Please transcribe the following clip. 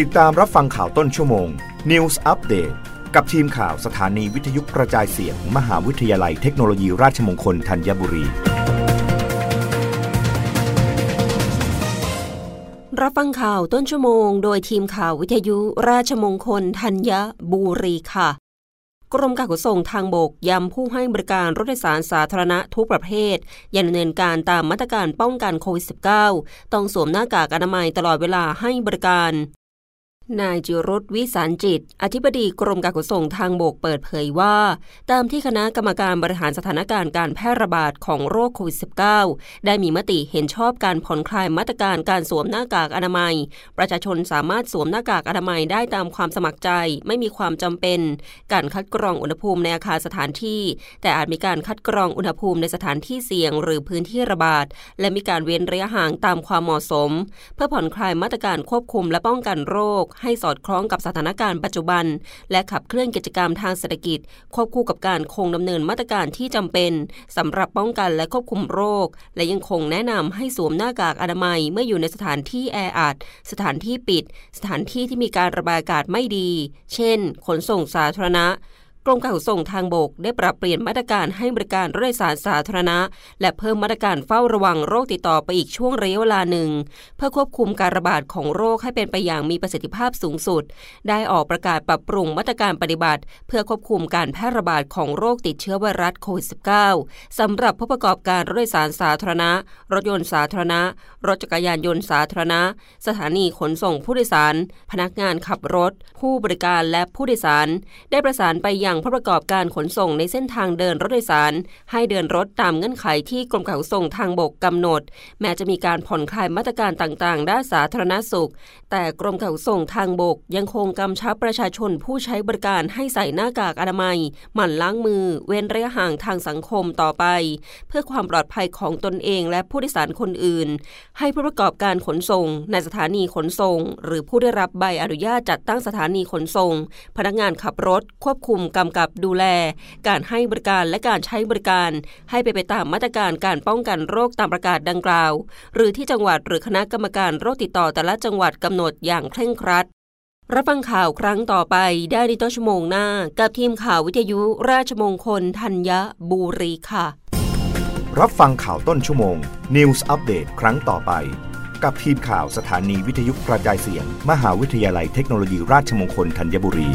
ติดตามรับฟังข่าวต้นชั่วโมง News Update กับทีมข่าวสถานีวิทยุกระจายเสียงมหาวิทยาลัยเทคโนโลยีราชมงคลธัญบุรี รับฟังข่าวต้นชั่วโมง โดยทีมข่าววิทยุราชมงคลธัญบุรีค่ะ กรมการขนส่งทางบกย้ำผู้ให้บริการรถโดยสารสาธารณะทุกประเภทยังดำเนินการตามมาตรการป้องกันโควิด -19 ต้องสวมหน้ากากอนามัยตลอดเวลาให้บริการ นายจิรุตวิสารจิต อธิบดีกรมการขนส่งทางบกเปิดเผยว่า ตามที่คณะกรรมการบริหารสถานการณ์การแพร่ระบาดของโรคโควิด -19 ได้มีมติเห็นชอบการผ่อนคลายมาตรการการสวมหน้ากากอนามัย ประชาชนสามารถสวมหน้ากากอนามัยได้ตามความสมัครใจ ไม่มีความจำเป็น การคัดกรองอุณหภูมิในอาคารสถานที่ แต่อาจมีการคัดกรองอุณหภูมิในสถานที่เสี่ยง หรือพื้นที่ระบาด และมีการเว้นระยะห่างตามความเหมาะสม เพื่อผ่อนคลายมาตรการควบคุมและป้องกันโรคให้สอดคล้องกับสถานการณ์ปัจจุบัน และขับเคลื่อนกิจกรรมทางเศรษฐกิจ ควบคู่กับการคงดำเนินมาตรการที่จำเป็นสำหรับป้องกันและควบคุมโรค และยังคงแนะนำให้สวมหน้ากากอนามัยเมื่ออยู่ในสถานที่แออัดสถานที่ปิด สถานที่ที่มีการระบายอากาศไม่ดี เช่น ขนส่งสาธารณะ กรมการขนส่งทางบกได้ปรับเปลี่ยนมาตรการให้บริการรถโดยสารสาธารณะ และเพิ่มมาตรการเฝ้าระวังโรคติดต่อไปอีกช่วงระยะเวลาหนึ่ง เพื่อควบคุมการระบาดของโรคให้เป็นไปอย่างมีประสิทธิภาพสูงสุด ได้ออกประกาศปรับปรุงมาตรการปฏิบัติ เพื่อควบคุมการแพร่ระบาดของโรคติดเชื้อไวรัสโควิด -19 สำหรับผู้ประกอบการรถโดยสารสาธารณะ รถยนต์สาธารณะ รถจักรยานยนต์สาธารณะ สถานีขนส่งผู้โดยสาร พนักงานขับรถ ผู้บริการและผู้โดยสาร ได้ประสานไปยังผู้ประกอบการขนส่งในเส้นทางเดินรถโดยสาร ให้เดินรถตามเงื่อนไขที่กรมการขนส่งทางบกกำหนด แม้จะมีการผ่อนคลายมาตรการต่างๆ ด้านสาธารณสุข แต่กรมการขนส่งทางบก ยังคงกำชับประชาชนผู้ใช้บริการให้ใส่หน้ากากอนามัย หมั่นล้างมือ เว้นระยะห่างทางสังคมต่อไป เพื่อความปลอดภัยของตนเองและผู้โดยสารคนอื่น ให้ผู้ประกอบการขนส่ง ในสถานีขนส่ง หรือผู้ได้รับใบอนุญาตจัดตั้งสถานีขนส่ง พนักงานขับรถควบคุมกำกับดูแล การให้บริการและการใช้บริการ ให้ไปไปตามมาตรการการป้องกันโรคตามประกาศดังกล่าว หรือที่จังหวัดหรือคณะกรรมการโรคติดต่อแต่ละจังหวัดกำหนดอย่างเคร่งครัด รับฟังข่าวครั้งต่อไปได้ในต้นชั่วโมงหน้า กับทีมข่าววิทยุราชมงคลธัญบุรีค่ะ รับฟังข่าวต้นชั่วโมง News Update ครั้งต่อไปกับทีมข่าวสถานีวิทยุกระจายเสียง มหาวิทยาลัยเทคโนโลยีราชมงคลธัญบุรี